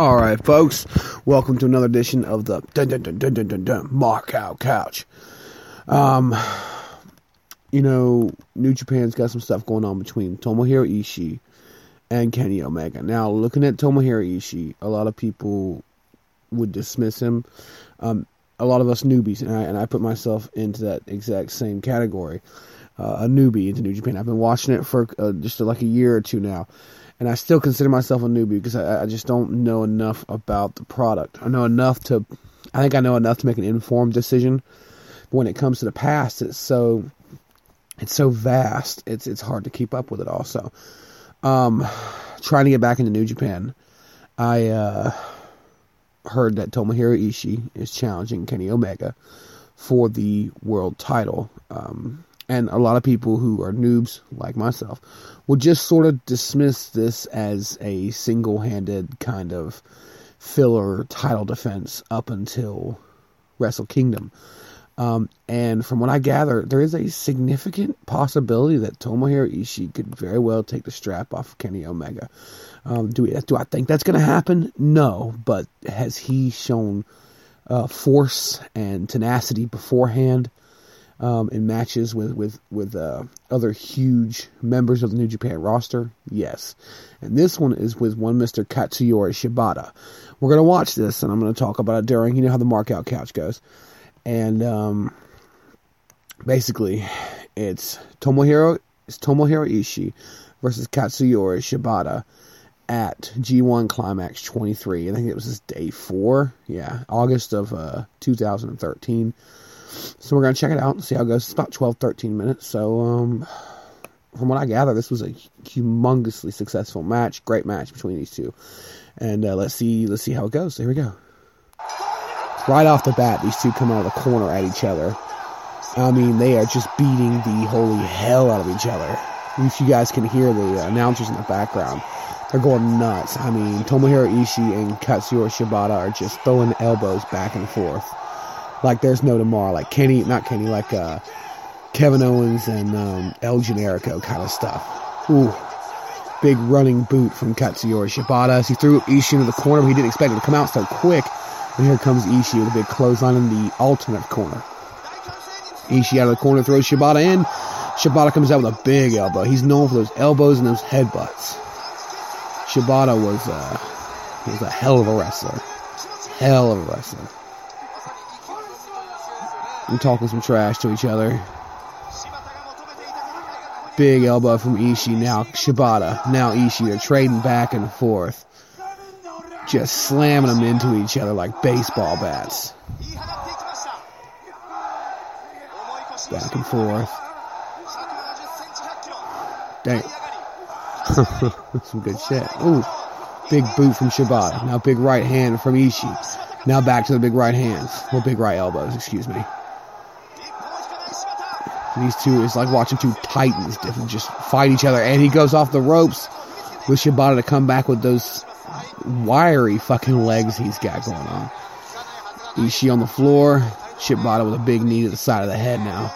All right, folks, welcome to another edition of the dun dun dun dun dun dun, dun Markout Couch. Um, you know, New Japan's got some stuff going on between Tomohiro Ishii and Kenny Omega. Now, looking at Tomohiro Ishii, a lot of people would dismiss him. Um, a lot of us newbies, and I, and I put myself into that exact same category, uh, a newbie into New Japan. I've been watching it for uh, just like a year or two now, and I still consider myself a newbie because I, I just don't know enough about the product. I know enough to, I think I know enough to make an informed decision. But when it comes to the past, it's so, it's so vast. It's it's hard to keep up with it. Also, um, trying to get back into New Japan, I. Uh, heard that Tomohiro Ishii is challenging Kenny Omega for the world title. Um, and a lot of people who are noobs like myself will just sort of dismiss this as a single handed kind of filler title defense up until Wrestle Kingdom. Um, and from what I gather, there is a significant possibility that Tomohiro Ishii could very well take the strap off of Kenny Omega. Um, do we, do I think that's going to happen? No, but has he shown uh, force and tenacity beforehand um, in matches with with with uh, other huge members of the New Japan roster? Yes, and this one is with one Mister Katsuyori Shibata. We're to watch this, and I'm to talk about it during. You know how the markout couch goes and um, basically it's Tomohiro it's Tomohiro Ishii versus Katsuyori Shibata at G1 Climax 23. I think it was this day four, yeah, August of uh, 2013. So we're gonna check it out and see how it goes. It's about 12, 13 minutes. So um, from what I gather, this was a humongously successful match. Great match between these two, and uh, let's see let's see how it goes. Here we go right off the bat, these two come out of the corner at each other. I mean, they are just beating the holy hell out of each other. If you guys can hear the announcers in the background, they're going nuts. I mean, Tomohiro Ishii and Katsuyori Shibata are just throwing elbows back and forth. Like there's no tomorrow. Like Kenny, not Kenny, like uh, Kevin Owens and um, El Generico kind of stuff. Ooh. Big running boot from Katsuyori Shibata as he threw Ishii into the corner, but he didn't expect it to come out so quick. And here comes Ishii with a big clothesline in the alternate corner. Ishii out of the corner throws Shibata in. Shibata comes out with a big elbow. He's known for those elbows and those headbutts. Shibata was uh, was a hell of a wrestler. Hell of a wrestler. I'm talking some trash to each other. Big elbow from Ishii. Now Shibata. Now Ishii. They're trading back and forth just slamming them into each other like baseball bats. Back and forth. Dang. Some good shit. Ooh. Big boot from Shibata. Now big right hand from Ishii. Now back to the big right hands. Well, big right elbows, excuse me. These two is like watching two titans just fight each other. And he goes off the ropes with Shibata to come back with those wiry fucking legs he's got going on. Ishii on the floor, Shibata with a big knee to the side of the head now.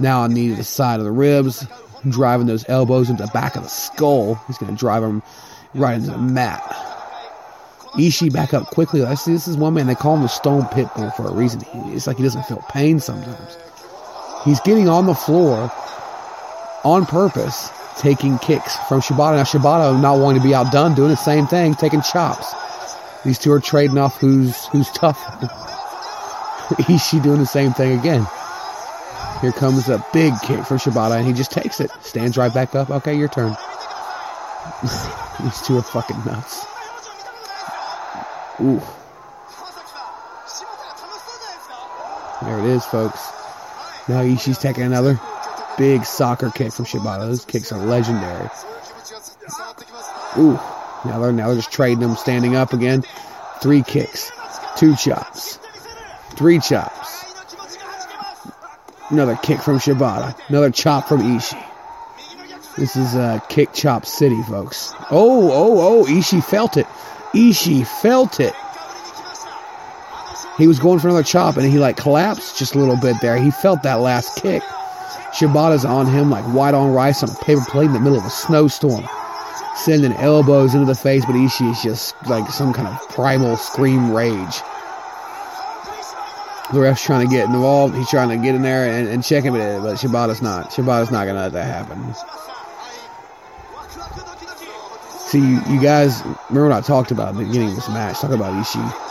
Now a knee to the side of the ribs, driving those elbows into the back of the skull. He's to drive him right into the mat. Ishii back up quickly. I see this is one man, they call him the Stone Pitbull for a reason. It's like he doesn't feel pain sometimes. He's getting on the floor on purpose taking kicks from Shibata. Now Shibata not wanting to be outdone, doing the same thing, taking chops. These two are trading off who's who's tough. Ishii doing the same thing again. Here comes a big kick from Shibata, and he just takes it. Stands right back up. Okay, your turn. These two are fucking nuts. Ooh. There it is, folks. Now Ishii's taking another big soccer kick from Shibata. Those kicks are legendary. Ooh. Now they're now they're just trading them standing up again. Three kicks. Two chops. Three chops. Another kick from Shibata. Another chop from Ishii. This is uh, Kick Chop City, folks. Oh, oh, oh, Ishii felt it. Ishii felt it. He was going for another chop and he like collapsed just a little bit there. He felt that last kick. Shibata's on him like white on rice on a paper plate in the middle of a snowstorm. sending elbows into the face, but Ishii is just like some kind of primal scream rage. The ref's trying to get involved. He's trying to get in there and, and check him, but uh, Shibata's not. Shibata's not going to let that happen. See, you, you, guys remember what I talked about at the beginning of this match? Talk about Ishii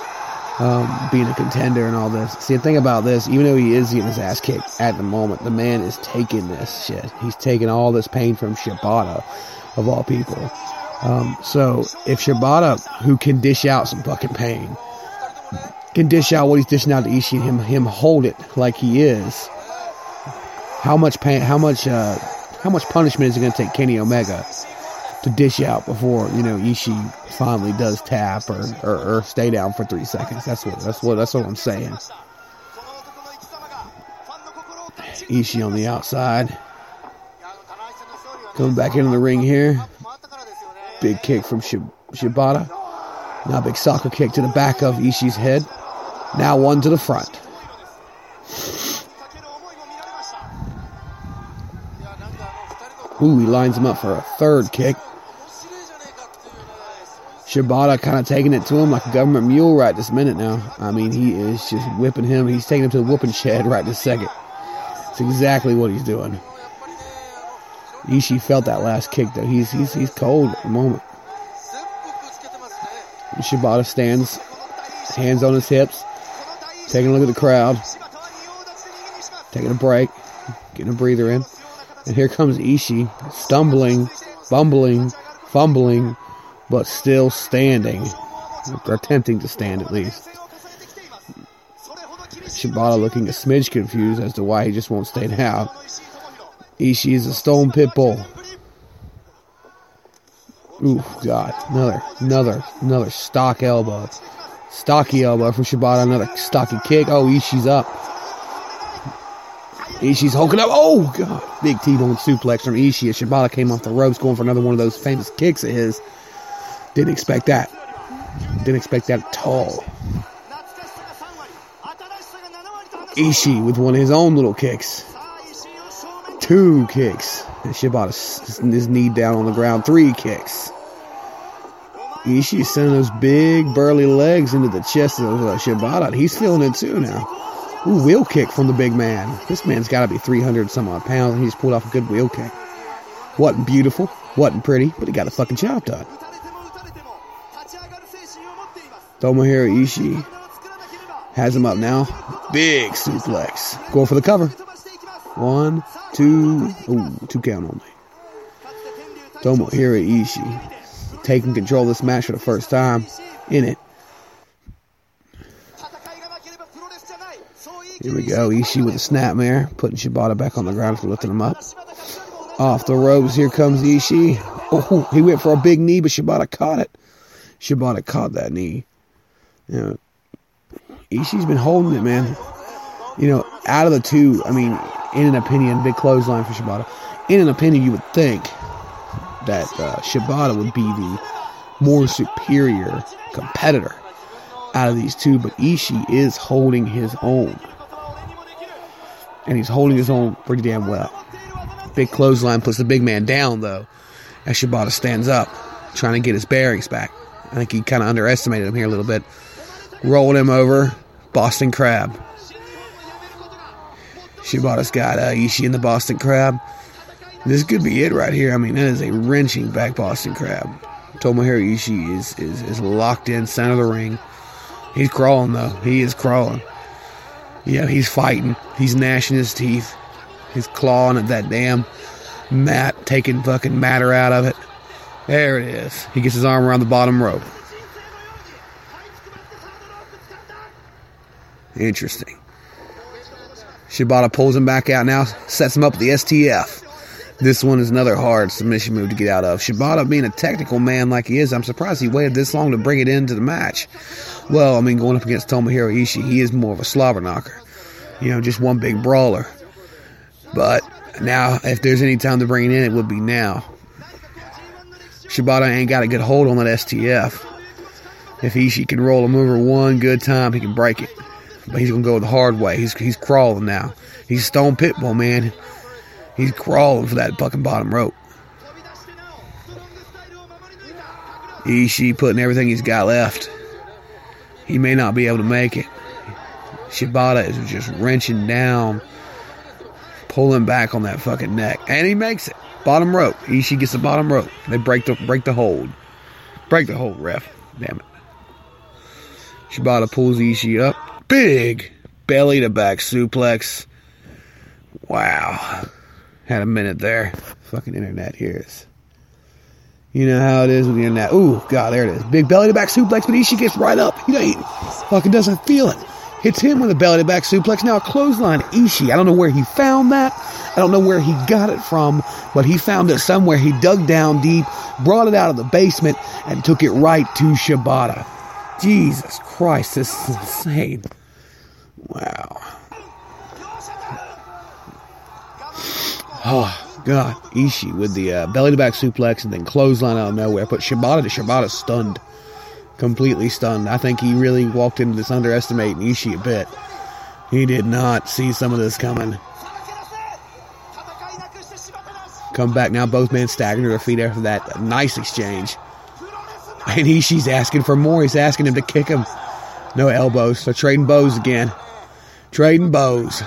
um, being a contender and all this. See, the thing about this, even though he is getting his ass kicked at the moment, the man is taking this shit. He's taking all this pain from Shibata, of all people. Um, so if Shibata, who can dish out some fucking pain, can dish out what he's dishing out to Ishii, him him hold it like he is. How much pain? How much? Uh, how much punishment is it going to take Kenny Omega to dish out before you know Ishii finally does tap or, or, or stay down for three seconds? That's what that's what that's what I'm saying. Ishii on the outside. Coming back into the ring here. Big kick from Shibata. Now big soccer kick to the back of Ishii's head. Now one to the front. Ooh, he lines him up for a third kick. Shibata kind of taking it to him like a government mule right this minute now. I mean, he is just whipping him. He's taking him to the whooping shed right this second. It's exactly what he's doing. Ishii felt that last kick though. He's he's he's cold at the moment. Shibata stands, hands on his hips, taking a look at the crowd, taking a break, getting a breather in. And here comes Ishii, stumbling, bumbling, fumbling, but still standing. Attempting to stand at least. Shibata looking a smidge confused as to why he just won't stay down. Ishii is a stone pit bull. Ooh, God. Another, another, another stock elbow. Stocky elbow from Shibata. Another stocky kick. Oh, Ishii's up. Ishii's hulking up. Oh, God. Big T-bone suplex from Ishii Shibata came off the ropes going for another one of those famous kicks of his. Didn't expect that. Didn't expect that at all. Ishii with one of his own little kicks. Two kicks. And Shibata his knee down on the ground. Three kicks. Ishii sending those big burly legs into the chest of uh, Shibata. He's feeling it too now. Ooh, wheel kick from the big man. This man's got to be 300 some odd pounds, and he's pulled off a good wheel kick. Wasn't beautiful, wasn't pretty, but he got the fucking job done. Tomohiro Ishii has him up now. Big suplex. Going for the cover. One, two, ooh, two count only. Tomohiro Ishii taking control of this match for the first time in it. Here we go. Ishii with a snapmare, putting Shibata back on the ground for lifting him up. Off the ropes, here comes Ishii. Oh, he went for a big knee, but Shibata caught it. Shibata caught that knee. You know, Ishii's been holding it, man. You know, out of the two, I mean, in an opinion, big clothesline for Shibata. In an opinion, you would think that uh, Shibata would be the more superior competitor out of these two, but Ishii is holding his own. And he's holding his own pretty damn well. Big clothesline puts the big man down, though, as Shibata stands up, trying to get his bearings back. I think he kind of underestimated him here a little bit. Rolled him over. Boston Crab. Shibata's got uh, Ishii in the Boston Crab. This could be it right here. I mean, that is a wrenching back Boston Crab. Tomohiro Ishii is, is, is locked in center of the ring. He's crawling, though. He is crawling. Yeah, he's fighting. He's gnashing his teeth. He's clawing at that damn mat, taking fucking matter out of it. There it is. He gets his arm around the bottom rope. Interesting. Shibata pulls him back out now, sets him up with the STF. This one is another hard submission move to get out of. Shibata, being a technical man like he is, I'm surprised he waited this long to bring it into the match. Well, I mean, going up against Tomohiro Ishii, he is more of a slobber knocker. You know, just one big brawler. But now, if there's any time to bring it in, it would be now. Shibata ain't got a good hold on that STF. If Ishii can roll him over one good time, he can break it. But he's gonna go the hard way. He's he's crawling now. He's Stone Pitbull, man. He's crawling for that fucking bottom rope. Ishii putting everything he's got left. He may not be able to make it. Shibata is just wrenching down, pulling back on that fucking neck, and he makes it. Bottom rope. Ishii gets the bottom rope. They break the break the hold. Break the hold, ref. Damn it. Shibata pulls Ishii up. Big belly to back suplex. Wow. Had a minute there. Fucking internet here is. You know how it is with the internet. Ooh, God, there it is. Big belly to back suplex, but Ishii gets right up. You know, he fucking doesn't feel it. Hits him with a belly to back suplex. Now a clothesline. Ishii. I don't know where he found that. I don't know where he got it from, but he found it somewhere. He dug down deep, brought it out of the basement, and took it right to Shibata. Jesus Christ, this is insane. Wow. Oh, God. Ishii with the uh, belly to back suplex and then clothesline out of nowhere. Put Shibata to Shibata stunned. Completely stunned. I think he really walked into this underestimating Ishii a bit. He did not see some of this coming. Come back now, both men staggering to their feet after that nice exchange. And Ishii's asking for more. He's asking him to kick him. No elbows. So trading bows again. Trading bows.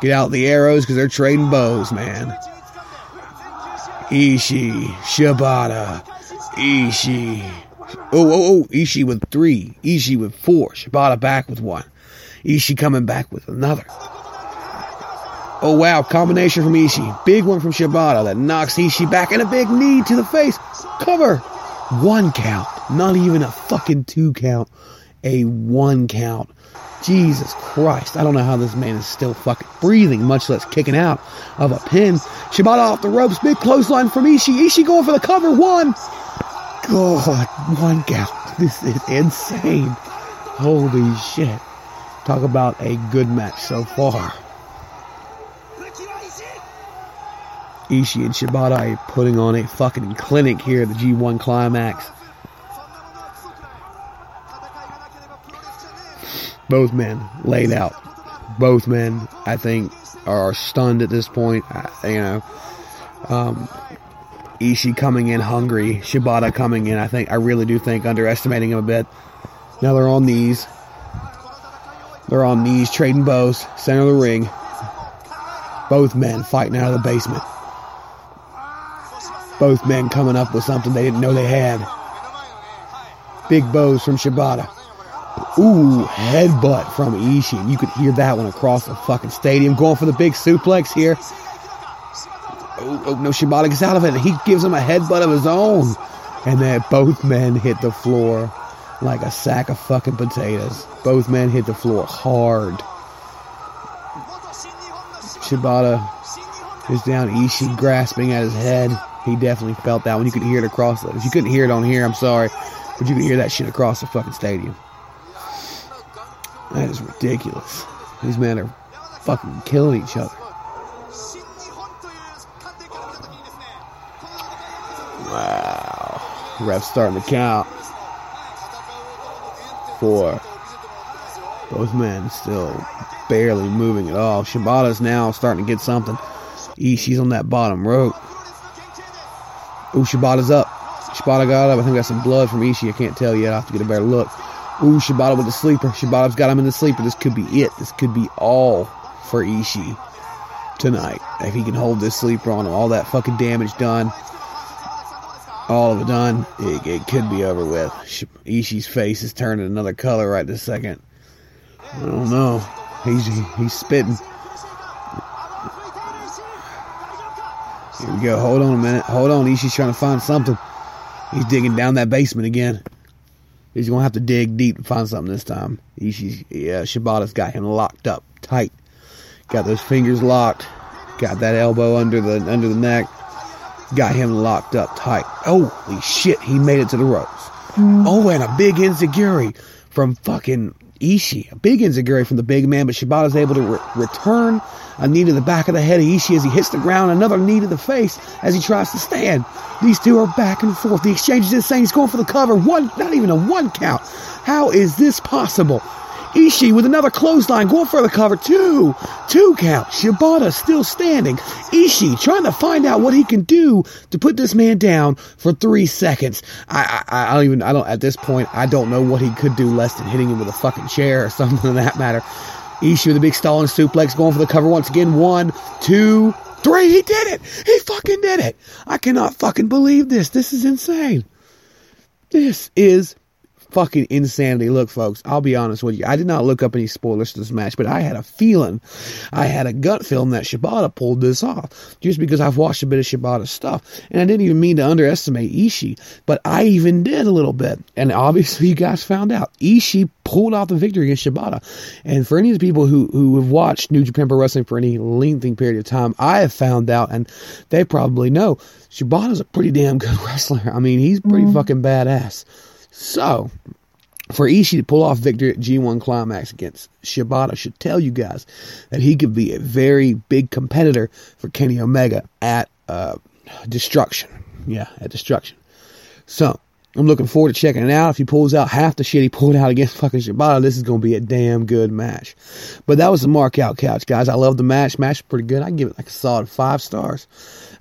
Get out the arrows because they're trading bows, man. Ishii, Shibata, Ishii. Oh, oh, oh. Ishii with three. Ishii with four. Shibata back with one. Ishii coming back with another. Oh, wow. Combination from Ishii. Big one from Shibata that knocks Ishii back and a big knee to the face. Cover. One count. Not even a fucking two count. A one count. Jesus Christ. I don't know how this man is still fucking breathing, much less kicking out of a pin. Shibata off the ropes. Big clothesline from Ishii. Ishii going for the cover. One. God, one count. This is insane. Holy shit. Talk about a good match so far. Ishii and Shibata are putting on a fucking clinic here at the G1 Climax. Both men laid out. Both men, I think, are stunned at this point. You know, um, Ishii coming in hungry, Shibata coming in. I think I really do think underestimating him a bit. Now they're on knees. They're on knees, trading bows, center of the ring. Both men fighting out of the basement. Both men coming up with something they didn't know they had. Big bows from Shibata. Ooh, headbutt from Ishii. You could hear that one across the fucking stadium. Going for the big suplex here. Oh, oh no, Shibata gets out of it. He gives him a headbutt of his own. And then both men hit the floor like a sack of fucking potatoes. Both men hit the floor hard. Shibata is down. Ishii grasping at his head. He definitely felt that one. You could hear it across the. If you couldn't hear it on here, I'm sorry. But you could hear that shit across the fucking stadium. That is ridiculous. These men are fucking killing each other. Wow. Ref's starting to count. Four. Both men still barely moving at all. Shibata's now starting to get something. Ishii's on that bottom rope. Ooh, Shibata's up. Shibata got up. I think got some blood from Ishii. I can't tell yet. I have to get a better look. Ooh, Shibata with the sleeper. Shibata's got him in the sleeper. This could be it. This could be all for Ishii tonight. If he can hold this sleeper on him, all that fucking damage done, all of it done, it, it could be over with. Ishii's face is turning another color right this second. I don't know. He's he's spitting. Here we go. Hold on a minute. Hold on. Ishii's trying to find something. He's digging down that basement again. He's gonna have to dig deep to find something this time. Yeah, Shibata's got him locked up tight. Got those fingers locked. Got that elbow under the under the neck. Got him locked up tight. Holy shit, he made it to the ropes. Oh, and a big enziguri from fucking Ishii. A big enziguri from the big man, but Shibata's able to re- return a knee to the back of the head of Ishii as he hits the ground, another knee to the face as he tries to stand. These two are back and forth. The exchange is insane. He's going for the cover. One, not even a one count. How is this possible? Ishii with another clothesline, going for the cover. Two, two count. Shibata still standing. Ishii trying to find out what he can do to put this man down for three seconds. I, I, I don't even, I don't, at this point, I don't know what he could do less than hitting him with a fucking chair or something of that matter. Ishii with a big stalling suplex, going for the cover once again. One, two, three. He did it. He fucking did it. I cannot fucking believe this. This is insane. This is fucking insanity. Look, folks, I'll be honest with you. I did not look up any spoilers to this match, but I had a feeling, I had a gut feeling that Shibata pulled this off just because I've watched a bit of Shibata's stuff. And I didn't even mean to underestimate Ishii, but I even did a little bit. And obviously, you guys found out. Ishii pulled off the victory against Shibata. And for any of the people who, who have watched New Japan Pro Wrestling for any lengthy period of time, I have found out, and they probably know, Shibata's a pretty damn good wrestler. I mean, he's pretty mm. fucking badass. So, for Ishii to pull off victory at G1 Climax against Shibata should tell you guys that he could be a very big competitor for Kenny Omega at uh, Destruction. Yeah, at Destruction. So, I'm looking forward to checking it out. If he pulls out half the shit he pulled out against fucking Shibata, this is going to be a damn good match. But that was the mark out couch, guys. I love the match. Match was pretty good. I give it like a solid five stars.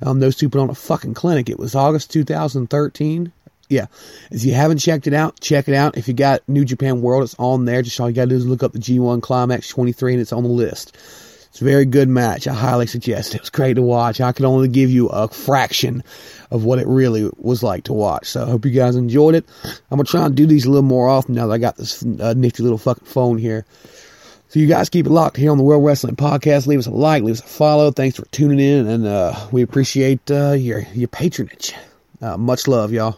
Um, those two put on a fucking clinic. It was August 2013 yeah, if you haven't checked it out, check it out. If you got New Japan World, it's on there. Just all you got to do is look up the G1 Climax 23 and it's on the list. It's a very good match. I highly suggest it. It was great to watch. I could only give you a fraction of what it really was like to watch. So I hope you guys enjoyed it. I'm to try and do these a little more often now that I got this uh, nifty little fucking phone here. So you guys keep it locked here on the World Wrestling Podcast. Leave us a like, leave us a follow. Thanks for tuning in, and uh, we appreciate uh, your your patronage. Uh, much love, y'all.